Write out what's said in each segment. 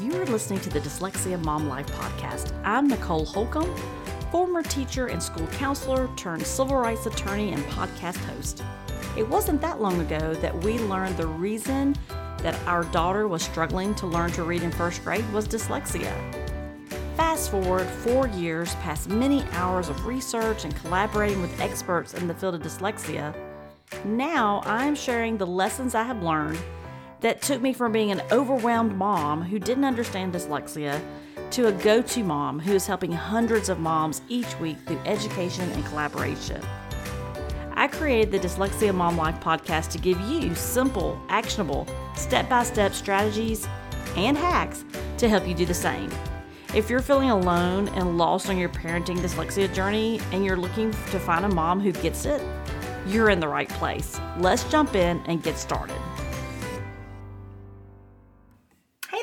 You are listening to the Dyslexia Mom Life podcast. I'm Nicole Holcomb, former teacher and school counselor turned civil rights attorney and podcast host. It wasn't that long ago that we learned the reason that our daughter was struggling to learn to read in first grade was dyslexia. Fast forward four years past many hours of research and collaborating with experts in the field of dyslexia, now I'm sharing the lessons I have learned that took me from being an overwhelmed mom who didn't understand dyslexia to a go to mom who is helping hundreds of moms each week through education and collaboration. I created the Dyslexia Mom Life podcast to give you simple, actionable, step by step strategies and hacks to help you do the same. If you're feeling alone and lost on your parenting dyslexia journey and you're looking to find a mom who gets it, you're in the right place. Let's jump in and get started.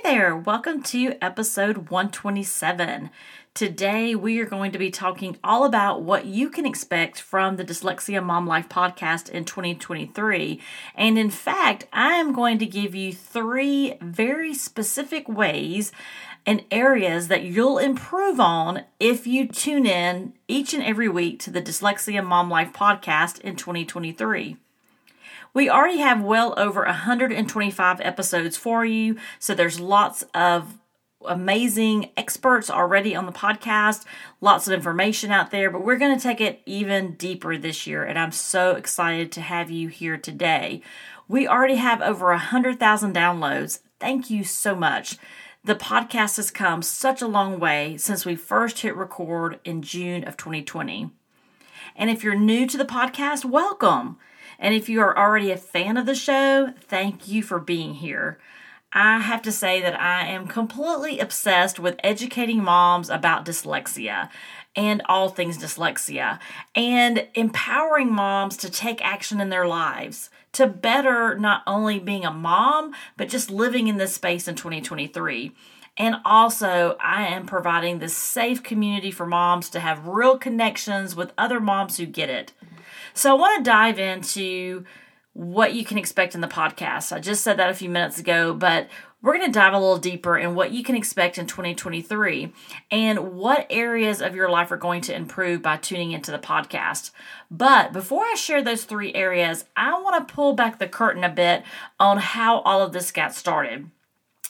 There, welcome to episode 127. Today, we are going to be talking all about what you can expect from the Dyslexia Mom Life podcast in 2023. And in fact, I am going to give you three very specific ways and areas that you'll improve on if you tune in each and every week to the Dyslexia Mom Life podcast in 2023. We already have well over 125 episodes for you, so there's lots of amazing experts already on the podcast, lots of information out there, but we're going to take it even deeper this year, and I'm so excited to have you here today. We already have over 100,000 downloads. Thank you so much. The podcast has come such a long way since we first hit record in June of 2020. And if you're new to the podcast, welcome. And if you are already a fan of the show, thank you for being here. I have to say that I am completely obsessed with educating moms about dyslexia and all things dyslexia and empowering moms to take action in their lives to better not only being a mom, but just living in this space in 2023. And also, I am providing this safe community for moms to have real connections with other moms who get it. So I want to dive into what you can expect in the podcast. I just said that a few minutes ago, but we're going to dive a little deeper in what you can expect in 2023 and what areas of your life are going to improve by tuning into the podcast. But before I share those three areas, I want to pull back the curtain a bit on how all of this got started.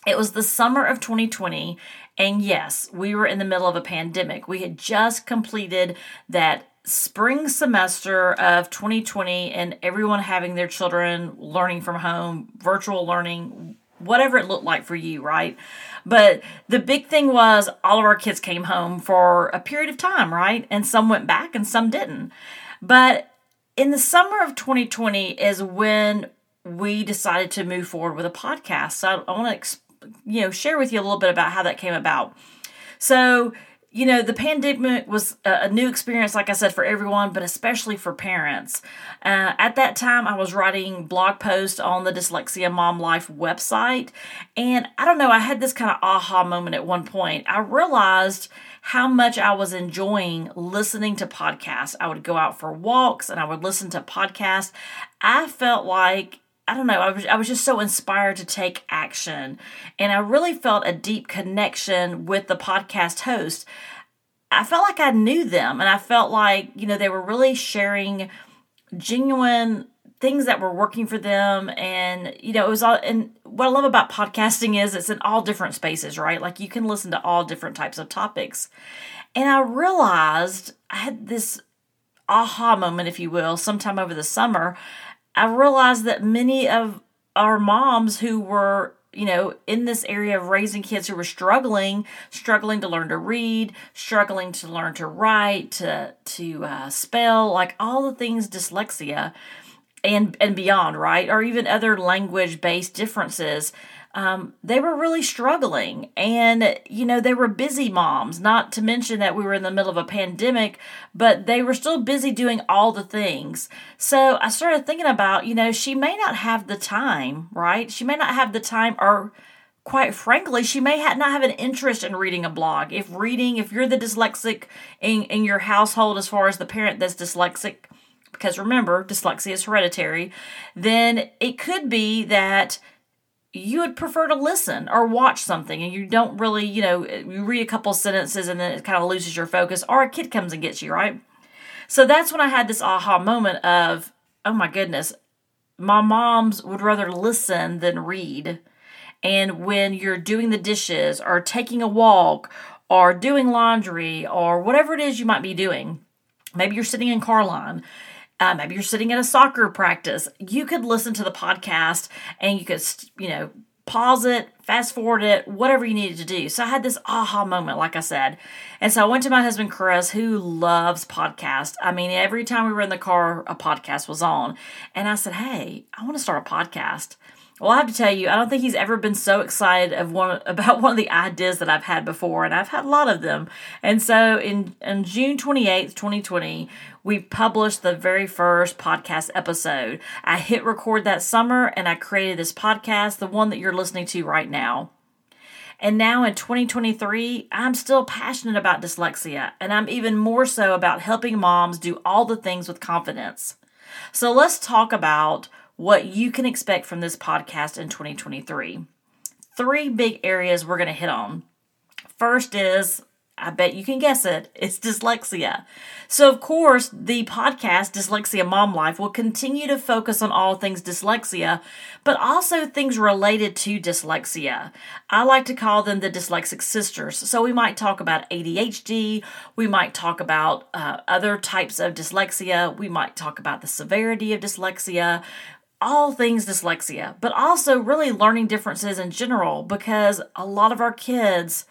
It was the summer of 2020, and yes, we were in the middle of a pandemic. We had just completed that spring semester of 2020 and everyone having their children learning from home, virtual learning, whatever it looked like for you, right? But the big thing was all of our kids came home for a period of time, right? And some went back and some didn't. But in the summer of 2020 is when we decided to move forward with a podcast. So I, want to, you know, share with you a little bit about how that came about. So you know, the pandemic was a new experience, like I said, for everyone, but especially for parents. Uh, at that time, I was writing blog posts on the Dyslexia Mom Life website. And I don't know, I had this kind of aha moment at one point. I realized how much I was enjoying listening to podcasts. I would go out for walks and I would listen to podcasts. I felt like I don't know, I was, I was just so inspired to take action. And I really felt a deep connection with the podcast host. I felt like I knew them and I felt like, you know, they were really sharing genuine things that were working for them and you know it was all and what i love about podcasting is it's in all different spaces right like you can listen to all different types of topics and i realized i had this aha moment if you will sometime over the summer I realized that many of our moms who were you know, in this area of raising kids who were struggling, struggling to learn to read, struggling to learn to write, to to uh, spell, like all the things dyslexia, and and beyond, right? Or even other language based differences um, they were really struggling. And, you know, they were busy moms, not to mention that we were in the middle of a pandemic, but they were still busy doing all the things. So I started thinking about, you know, she may not have the time, right? She may not have the time or quite frankly, she may not have an interest in reading a blog. If reading, if you're the dyslexic in, in your household, as far as the parent that's dyslexic, because remember, dyslexia is hereditary, then it could be that you would prefer to listen or watch something and you don't really, you know, you read a couple sentences and then it kind of loses your focus, or a kid comes and gets you, right? So that's when I had this aha moment of, oh my goodness, my moms would rather listen than read. And when you're doing the dishes or taking a walk or doing laundry or whatever it is you might be doing, maybe you're sitting in car line, uh, maybe you're sitting at a soccer practice, you could listen to the podcast and you could, you know, pause it, fast forward it, whatever you needed to do. So I had this aha moment, like I said. And so I went to my husband, Chris, who loves podcasts. I mean, every time we were in the car, a podcast was on. And I said, Hey, I want to start a podcast. Well, I have to tell you, I don't think he's ever been so excited of one about one of the ideas that I've had before, and I've had a lot of them. And so, in in June twenty eighth, twenty twenty, we published the very first podcast episode. I hit record that summer, and I created this podcast, the one that you're listening to right now. And now in 2023, I'm still passionate about dyslexia, and I'm even more so about helping moms do all the things with confidence. So let's talk about what you can expect from this podcast in 2023. Three big areas we're going to hit on. First is I bet you can guess it. It's dyslexia. So, of course, the podcast, Dyslexia Mom Life, will continue to focus on all things dyslexia, but also things related to dyslexia. I like to call them the dyslexic sisters. So, we might talk about ADHD, we might talk about uh, other types of dyslexia, we might talk about the severity of dyslexia, all things dyslexia, but also really learning differences in general because a lot of our kids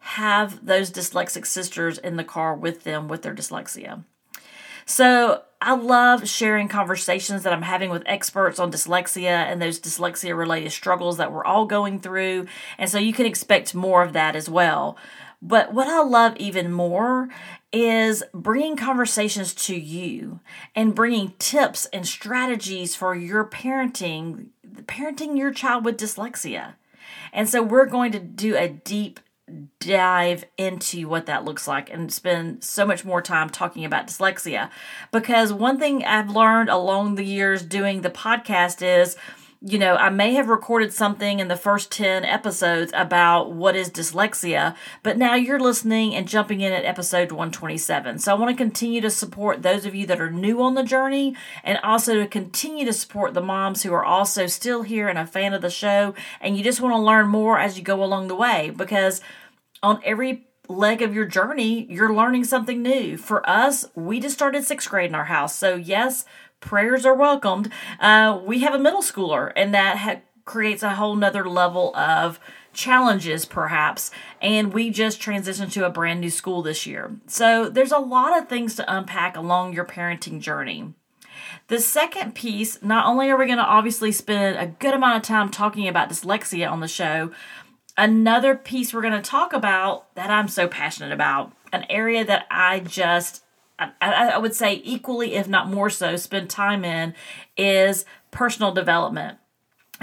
have those dyslexic sisters in the car with them with their dyslexia. So I love sharing conversations that I'm having with experts on dyslexia and those dyslexia related struggles that we're all going through. And so you can expect more of that as well. But what I love even more is bringing conversations to you and bringing tips and strategies for your parenting, parenting your child with dyslexia. And so we're going to do a deep dive into what that looks like and spend so much more time talking about dyslexia because one thing I've learned along the years doing the podcast is you know, I may have recorded something in the first 10 episodes about what is dyslexia, but now you're listening and jumping in at episode 127. So I want to continue to support those of you that are new on the journey and also to continue to support the moms who are also still here and a fan of the show and you just want to learn more as you go along the way because on every leg of your journey, you're learning something new. For us, we just started sixth grade in our house. So, yes, prayers are welcomed. Uh, we have a middle schooler, and that ha- creates a whole nother level of challenges, perhaps. And we just transitioned to a brand new school this year. So there's a lot of things to unpack along your parenting journey. The second piece, not only are we going to obviously spend a good amount of time talking about dyslexia on the show, another piece we're going to talk about that I'm so passionate about, an area that I just I, I would say equally, if not more so, spend time in is personal development.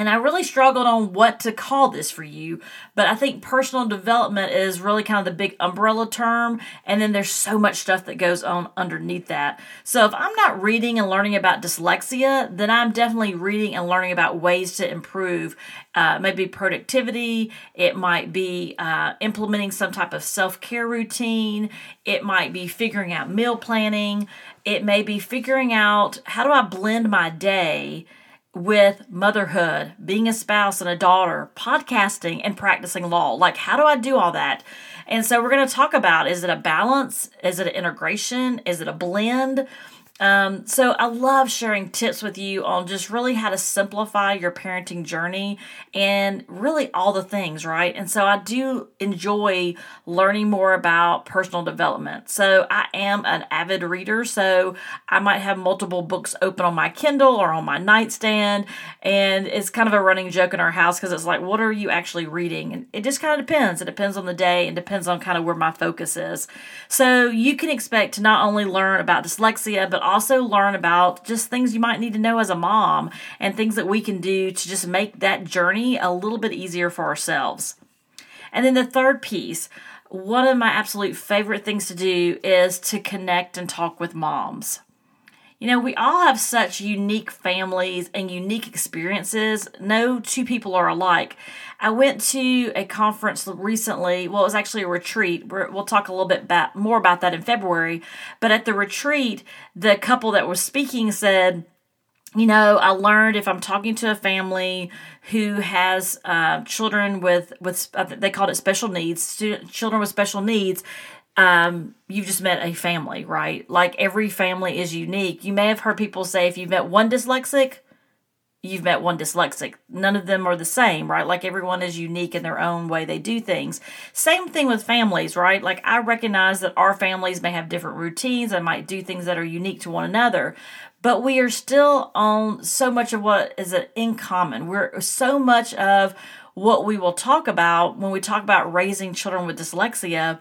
And I really struggled on what to call this for you, but I think personal development is really kind of the big umbrella term. And then there's so much stuff that goes on underneath that. So if I'm not reading and learning about dyslexia, then I'm definitely reading and learning about ways to improve. Uh, maybe productivity, it might be uh, implementing some type of self care routine, it might be figuring out meal planning, it may be figuring out how do I blend my day with motherhood, being a spouse and a daughter, podcasting, and practicing law. Like, how do I do all that? And so, we're going to talk about is it a balance? Is it an integration? Is it a blend? Um, so I love sharing tips with you on just really how to simplify your parenting journey and really all the things, right? And so I do enjoy learning more about personal development. So I am an avid reader, so I might have multiple books open on my Kindle or on my nightstand, and it's kind of a running joke in our house because it's like, what are you actually reading? And it just kind of depends. It depends on the day and depends on kind of where my focus is. So you can expect to not only learn about dyslexia, but also learn about just things you might need to know as a mom and things that we can do to just make that journey a little bit easier for ourselves. And then the third piece, one of my absolute favorite things to do is to connect and talk with moms. You know, we all have such unique families and unique experiences. No two people are alike. I went to a conference recently. Well, it was actually a retreat. We'll talk a little bit about, more about that in February. But at the retreat, the couple that was speaking said, you know, I learned if I'm talking to a family who has uh, children with with they called it special needs, student, children with special needs, um, you've just met a family, right? Like every family is unique. You may have heard people say if you've met one dyslexic, you've met one dyslexic. None of them are the same, right? Like everyone is unique in their own way they do things. Same thing with families, right? Like I recognize that our families may have different routines and might do things that are unique to one another, but we are still on so much of what is in common. We're so much of what we will talk about when we talk about raising children with dyslexia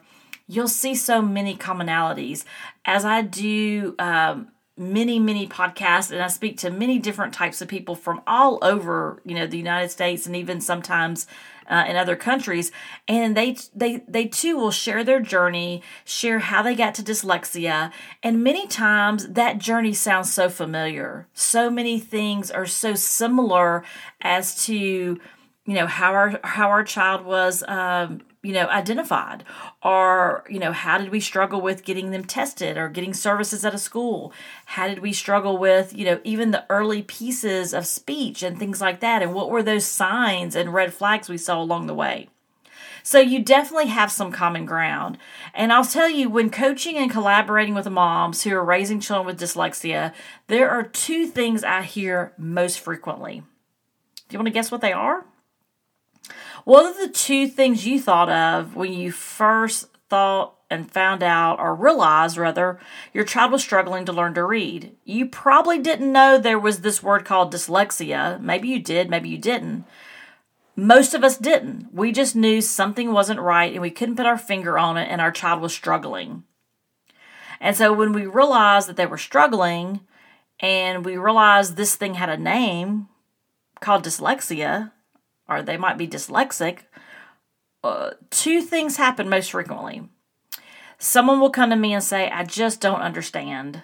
you'll see so many commonalities. As I do um, many, many podcasts and I speak to many different types of people from all over, you know, the United States and even sometimes uh, in other countries, and they they they too will share their journey, share how they got to dyslexia, and many times that journey sounds so familiar. So many things are so similar as to you know how our how our child was um, you know identified or you know how did we struggle with getting them tested or getting services at a school how did we struggle with you know even the early pieces of speech and things like that and what were those signs and red flags we saw along the way so you definitely have some common ground. And I'll tell you, when coaching and collaborating with moms who are raising children with dyslexia, there are two things I hear most frequently. Do you want to guess what they are? What are the two things you thought of when you first thought and found out, or realized rather, your child was struggling to learn to read? You probably didn't know there was this word called dyslexia. Maybe you did, maybe you didn't. Most of us didn't. We just knew something wasn't right and we couldn't put our finger on it, and our child was struggling. And so when we realized that they were struggling, and we realized this thing had a name called dyslexia, or they might be dyslexic, uh, two things happen most frequently. Someone will come to me and say, I just don't understand.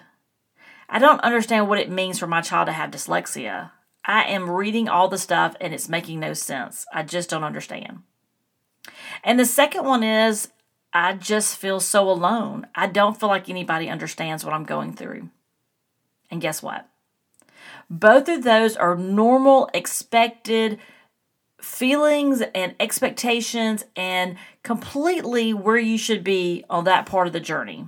I don't understand what it means for my child to have dyslexia. I am reading all the stuff and it's making no sense. I just don't understand. And the second one is, I just feel so alone. I don't feel like anybody understands what I'm going through. And guess what? Both of those are normal, expected feelings and expectations and completely where you should be on that part of the journey.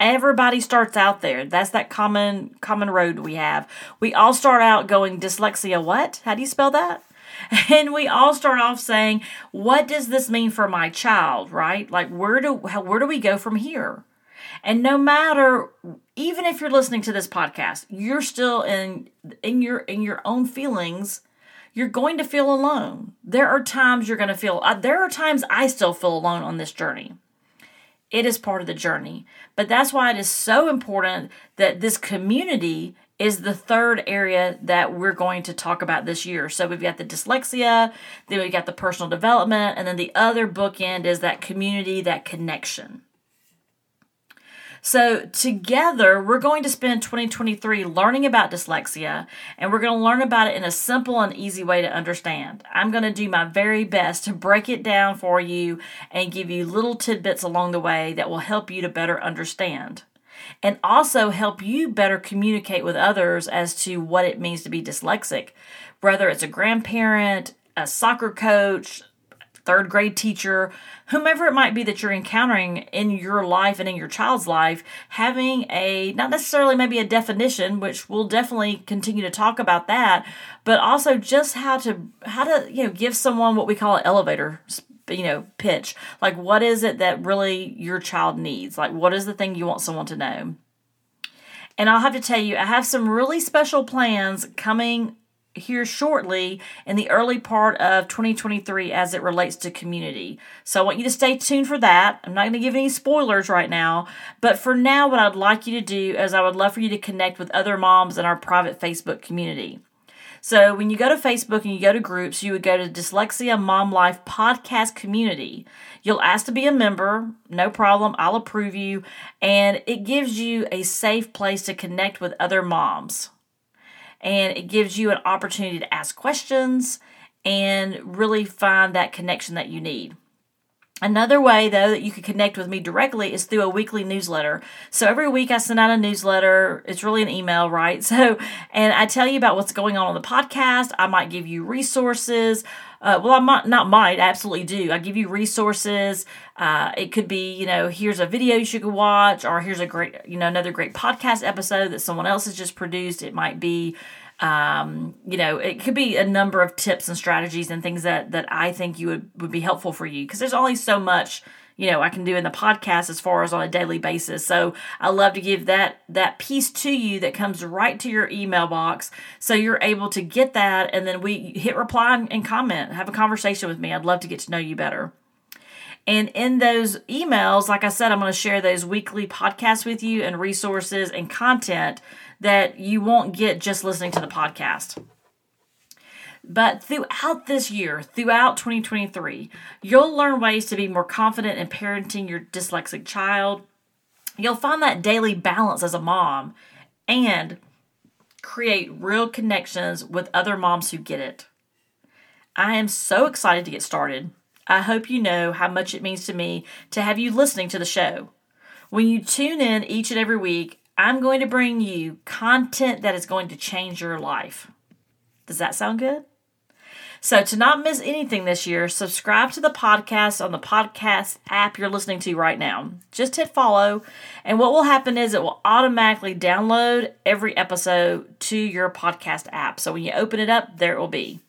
Everybody starts out there. That's that common common road we have. We all start out going dyslexia what? How do you spell that? And we all start off saying, what does this mean for my child, right? Like where do where do we go from here? And no matter even if you're listening to this podcast, you're still in in your in your own feelings you're going to feel alone. There are times you're going to feel, uh, there are times I still feel alone on this journey. It is part of the journey. But that's why it is so important that this community is the third area that we're going to talk about this year. So we've got the dyslexia, then we've got the personal development, and then the other bookend is that community, that connection. So, together, we're going to spend 2023 learning about dyslexia, and we're going to learn about it in a simple and easy way to understand. I'm going to do my very best to break it down for you and give you little tidbits along the way that will help you to better understand and also help you better communicate with others as to what it means to be dyslexic, whether it's a grandparent, a soccer coach, third grade teacher, whomever it might be that you're encountering in your life and in your child's life, having a not necessarily maybe a definition, which we'll definitely continue to talk about that, but also just how to how to you know give someone what we call an elevator you know pitch. Like what is it that really your child needs? Like what is the thing you want someone to know? And I'll have to tell you, I have some really special plans coming here shortly in the early part of 2023 as it relates to community. So I want you to stay tuned for that. I'm not going to give any spoilers right now, but for now, what I'd like you to do is I would love for you to connect with other moms in our private Facebook community. So when you go to Facebook and you go to groups, you would go to Dyslexia Mom Life Podcast Community. You'll ask to be a member, no problem, I'll approve you, and it gives you a safe place to connect with other moms. And it gives you an opportunity to ask questions and really find that connection that you need. Another way, though, that you can connect with me directly is through a weekly newsletter. So every week I send out a newsletter. It's really an email, right? So, and I tell you about what's going on on the podcast. I might give you resources. Uh, well, I might not might I absolutely do. I give you resources. Uh, it could be, you know, here's a video you should watch, or here's a great, you know, another great podcast episode that someone else has just produced. It might be um, you know, it could be a number of tips and strategies and things that that I think you would would be helpful for you because there's only so much you know I can do in the podcast as far as on a daily basis. So I love to give that that piece to you that comes right to your email box, so you're able to get that, and then we hit reply and comment, have a conversation with me. I'd love to get to know you better. And in those emails, like I said, I'm going to share those weekly podcasts with you and resources and content that you won't get just listening to the podcast. But throughout this year, throughout 2023, you'll learn ways to be more confident in parenting your dyslexic child. You'll find that daily balance as a mom and create real connections with other moms who get it. I am so excited to get started. I hope you know how much it means to me to have you listening to the show. When you tune in each and every week, I'm going to bring you content that is going to change your life. Does that sound good? So, to not miss anything this year, subscribe to the podcast on the podcast app you're listening to right now. Just hit follow, and what will happen is it will automatically download every episode to your podcast app. So, when you open it up, there it will be.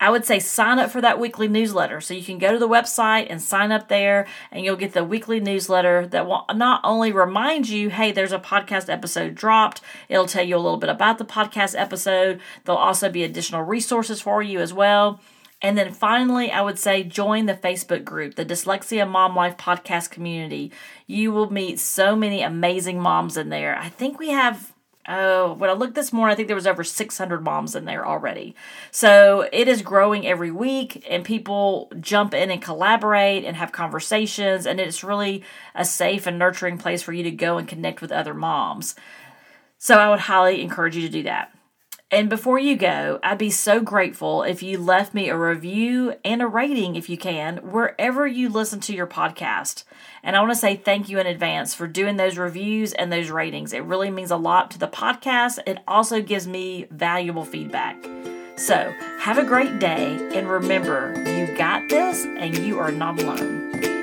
I would say sign up for that weekly newsletter. So you can go to the website and sign up there, and you'll get the weekly newsletter that will not only remind you, hey, there's a podcast episode dropped, it'll tell you a little bit about the podcast episode. There'll also be additional resources for you as well. And then finally, I would say join the Facebook group, the Dyslexia Mom Life podcast community. You will meet so many amazing moms in there. I think we have Oh, when I looked this morning, I think there was over 600 moms in there already. So it is growing every week, and people jump in and collaborate and have conversations, and it's really a safe and nurturing place for you to go and connect with other moms. So I would highly encourage you to do that. And before you go, I'd be so grateful if you left me a review and a rating if you can, wherever you listen to your podcast. And I want to say thank you in advance for doing those reviews and those ratings. It really means a lot to the podcast. It also gives me valuable feedback. So, have a great day and remember, you got this and you are not alone.